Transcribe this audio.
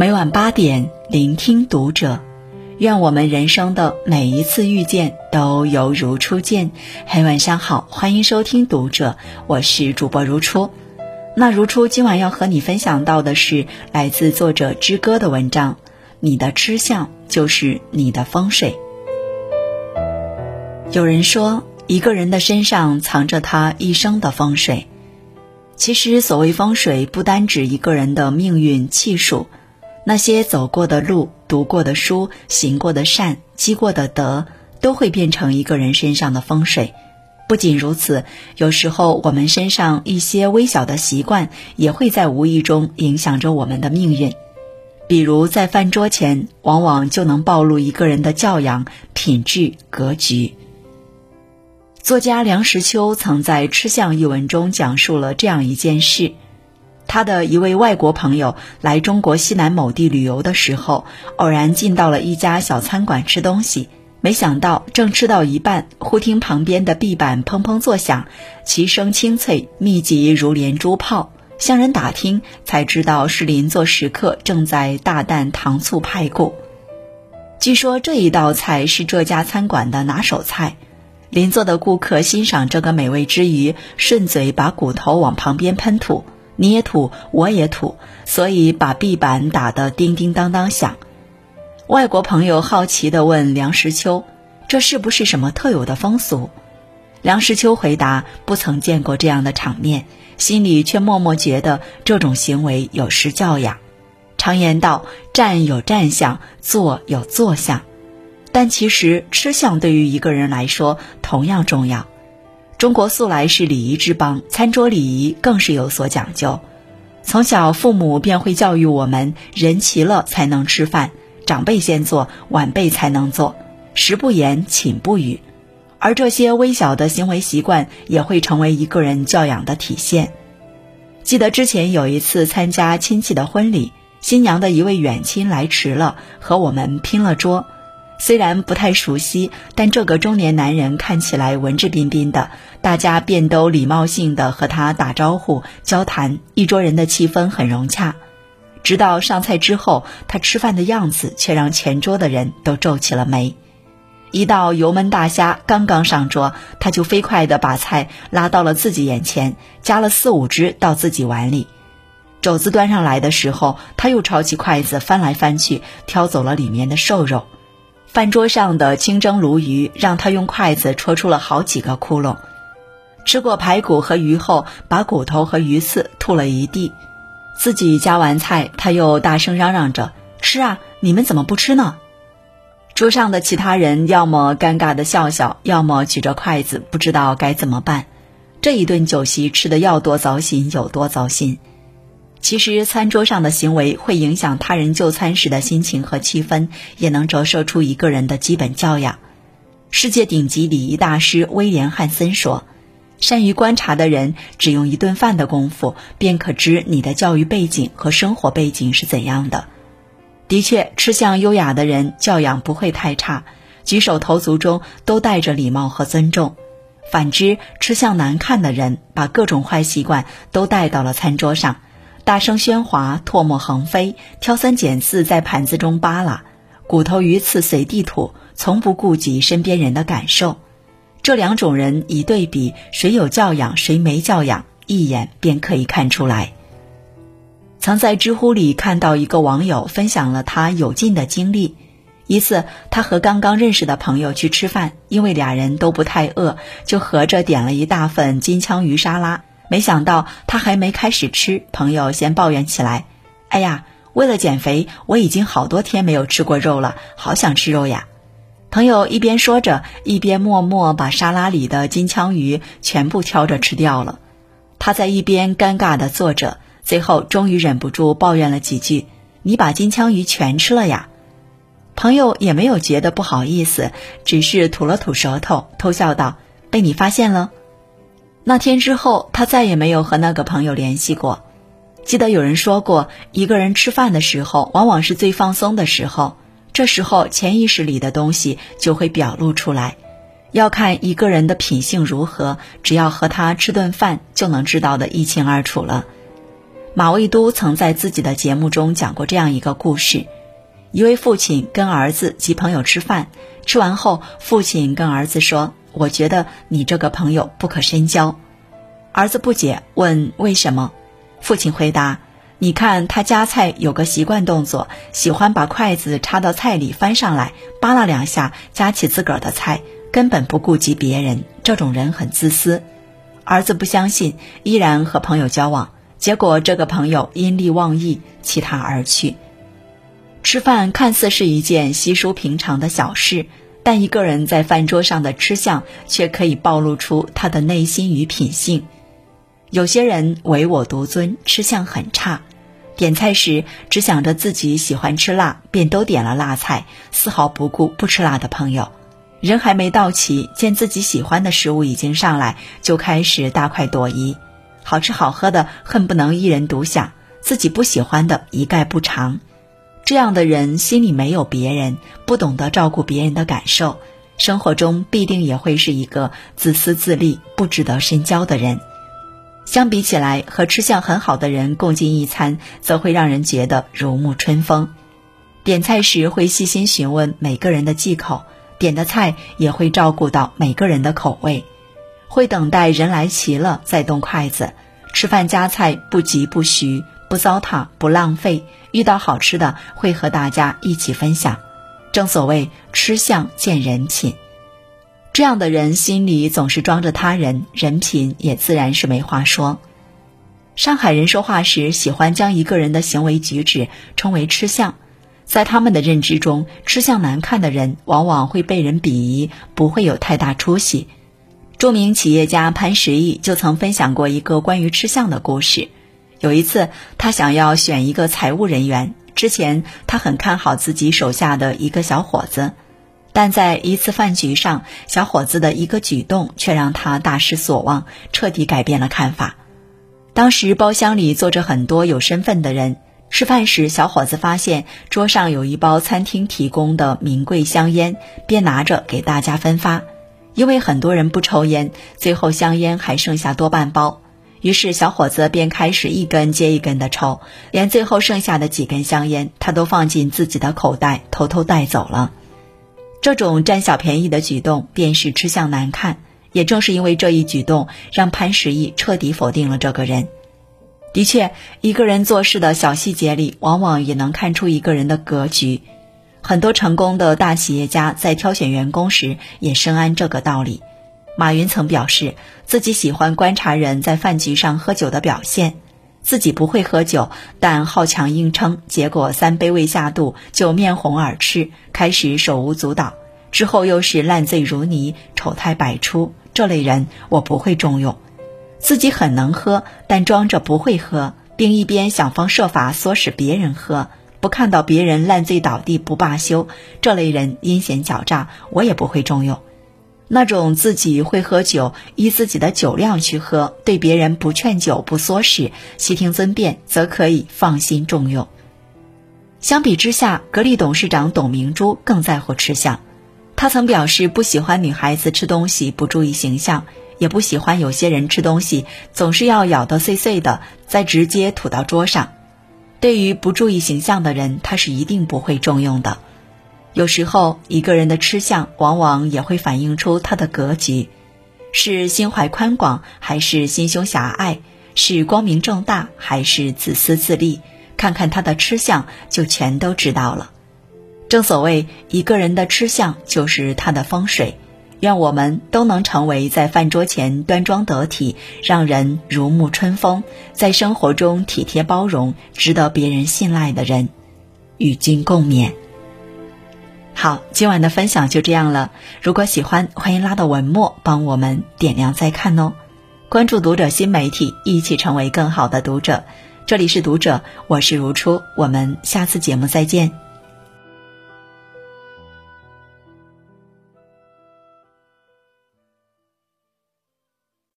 每晚八点，聆听读者。愿我们人生的每一次遇见都犹如初见。嘿，晚上好，欢迎收听读者，我是主播如初。那如初今晚要和你分享到的是来自作者之歌的文章。你的吃相就是你的风水。有人说，一个人的身上藏着他一生的风水。其实，所谓风水，不单指一个人的命运气数。那些走过的路、读过的书、行过的善、积过的德，都会变成一个人身上的风水。不仅如此，有时候我们身上一些微小的习惯，也会在无意中影响着我们的命运。比如，在饭桌前，往往就能暴露一个人的教养、品质、格局。作家梁实秋曾在《吃相》一文中讲述了这样一件事。他的一位外国朋友来中国西南某地旅游的时候，偶然进到了一家小餐馆吃东西。没想到正吃到一半，忽听旁边的壁板砰砰作响，其声清脆，密集如连珠炮。向人打听，才知道是邻座食客正在大啖糖醋排骨。据说这一道菜是这家餐馆的拿手菜。邻座的顾客欣赏这个美味之余，顺嘴把骨头往旁边喷吐。你也吐，我也吐，所以把壁板打得叮叮当当响。外国朋友好奇地问梁实秋：“这是不是什么特有的风俗？”梁实秋回答：“不曾见过这样的场面，心里却默默觉得这种行为有失教养。常言道，站有站相，坐有坐相，但其实吃相对于一个人来说同样重要。”中国素来是礼仪之邦，餐桌礼仪更是有所讲究。从小，父母便会教育我们：人齐了才能吃饭，长辈先坐，晚辈才能坐，食不言，寝不语。而这些微小的行为习惯，也会成为一个人教养的体现。记得之前有一次参加亲戚的婚礼，新娘的一位远亲来迟了，和我们拼了桌。虽然不太熟悉，但这个中年男人看起来文质彬彬的，大家便都礼貌性的和他打招呼、交谈，一桌人的气氛很融洽。直到上菜之后，他吃饭的样子却让全桌的人都皱起了眉。一道油焖大虾刚刚上桌，他就飞快地把菜拉到了自己眼前，夹了四五只到自己碗里。肘子端上来的时候，他又抄起筷子翻来翻去，挑走了里面的瘦肉。饭桌上的清蒸鲈鱼让他用筷子戳出了好几个窟窿。吃过排骨和鱼后，把骨头和鱼刺吐了一地。自己夹完菜，他又大声嚷嚷着：“吃啊！你们怎么不吃呢？”桌上的其他人要么尴尬的笑笑，要么举着筷子不知道该怎么办。这一顿酒席吃的要多糟心有多糟心。其实，餐桌上的行为会影响他人就餐时的心情和气氛，也能折射出一个人的基本教养。世界顶级礼仪大师威廉·汉森说：“善于观察的人，只用一顿饭的功夫，便可知你的教育背景和生活背景是怎样的。”的确，吃相优雅的人教养不会太差，举手投足中都带着礼貌和尊重；反之，吃相难看的人把各种坏习惯都带到了餐桌上。大声喧哗，唾沫横飞，挑三拣四在盘子中扒拉，骨头鱼刺随地吐，从不顾及身边人的感受。这两种人一对比，谁有教养，谁没教养，一眼便可以看出来。曾在知乎里看到一个网友分享了他有劲的经历：一次，他和刚刚认识的朋友去吃饭，因为俩人都不太饿，就合着点了一大份金枪鱼沙拉。没想到他还没开始吃，朋友先抱怨起来：“哎呀，为了减肥，我已经好多天没有吃过肉了，好想吃肉呀！”朋友一边说着，一边默默把沙拉里的金枪鱼全部挑着吃掉了。他在一边尴尬地坐着，最后终于忍不住抱怨了几句：“你把金枪鱼全吃了呀？”朋友也没有觉得不好意思，只是吐了吐舌头，偷笑道：“被你发现了。”那天之后，他再也没有和那个朋友联系过。记得有人说过，一个人吃饭的时候，往往是最放松的时候，这时候潜意识里的东西就会表露出来。要看一个人的品性如何，只要和他吃顿饭，就能知道的一清二楚了。马未都曾在自己的节目中讲过这样一个故事：一位父亲跟儿子及朋友吃饭，吃完后，父亲跟儿子说：“我觉得你这个朋友不可深交。”儿子不解，问：“为什么？”父亲回答：“你看他夹菜有个习惯动作，喜欢把筷子插到菜里翻上来，扒拉两下，夹起自个儿的菜，根本不顾及别人。这种人很自私。”儿子不相信，依然和朋友交往。结果，这个朋友因利忘义，弃他而去。吃饭看似是一件稀疏平常的小事，但一个人在饭桌上的吃相，却可以暴露出他的内心与品性。有些人唯我独尊，吃相很差，点菜时只想着自己喜欢吃辣，便都点了辣菜，丝毫不顾不吃辣的朋友。人还没到齐，见自己喜欢的食物已经上来，就开始大快朵颐。好吃好喝的恨不能一人独享，自己不喜欢的一概不尝。这样的人心里没有别人，不懂得照顾别人的感受，生活中必定也会是一个自私自利、不值得深交的人。相比起来，和吃相很好的人共进一餐，则会让人觉得如沐春风。点菜时会细心询问每个人的忌口，点的菜也会照顾到每个人的口味。会等待人来齐了再动筷子，吃饭夹菜不急不徐，不糟蹋不浪费。遇到好吃的会和大家一起分享。正所谓吃相见人品，这样的人心里总是装着他人，人品也自然是没话说。上海人说话时喜欢将一个人的行为举止称为吃相，在他们的认知中，吃相难看的人往往会被人鄙夷，不会有太大出息。著名企业家潘石屹就曾分享过一个关于吃相的故事。有一次，他想要选一个财务人员，之前他很看好自己手下的一个小伙子，但在一次饭局上，小伙子的一个举动却让他大失所望，彻底改变了看法。当时包厢里坐着很多有身份的人，吃饭时，小伙子发现桌上有一包餐厅提供的名贵香烟，便拿着给大家分发。因为很多人不抽烟，最后香烟还剩下多半包，于是小伙子便开始一根接一根的抽，连最后剩下的几根香烟，他都放进自己的口袋，偷偷带走了。这种占小便宜的举动，便是吃相难看。也正是因为这一举动，让潘石屹彻底否定了这个人。的确，一个人做事的小细节里，往往也能看出一个人的格局。很多成功的大企业家在挑选员工时也深谙这个道理。马云曾表示，自己喜欢观察人在饭局上喝酒的表现。自己不会喝酒，但好强硬撑，结果三杯未下肚就面红耳赤，开始手舞足蹈，之后又是烂醉如泥，丑态百出。这类人我不会重用。自己很能喝，但装着不会喝，并一边想方设法唆使别人喝。不看到别人烂醉倒地不罢休，这类人阴险狡诈，我也不会重用。那种自己会喝酒，依自己的酒量去喝，对别人不劝酒不唆使，悉听尊便，则可以放心重用。相比之下，格力董事长董明珠更在乎吃相。他曾表示不喜欢女孩子吃东西不注意形象，也不喜欢有些人吃东西总是要咬得碎碎的，再直接吐到桌上。对于不注意形象的人，他是一定不会重用的。有时候，一个人的吃相往往也会反映出他的格局，是心怀宽广还是心胸狭隘，是光明正大还是自私自利，看看他的吃相就全都知道了。正所谓，一个人的吃相就是他的风水。愿我们都能成为在饭桌前端庄得体、让人如沐春风，在生活中体贴包容、值得别人信赖的人。与君共勉。好，今晚的分享就这样了。如果喜欢，欢迎拉到文末帮我们点亮再看哦。关注读者新媒体，一起成为更好的读者。这里是读者，我是如初，我们下次节目再见。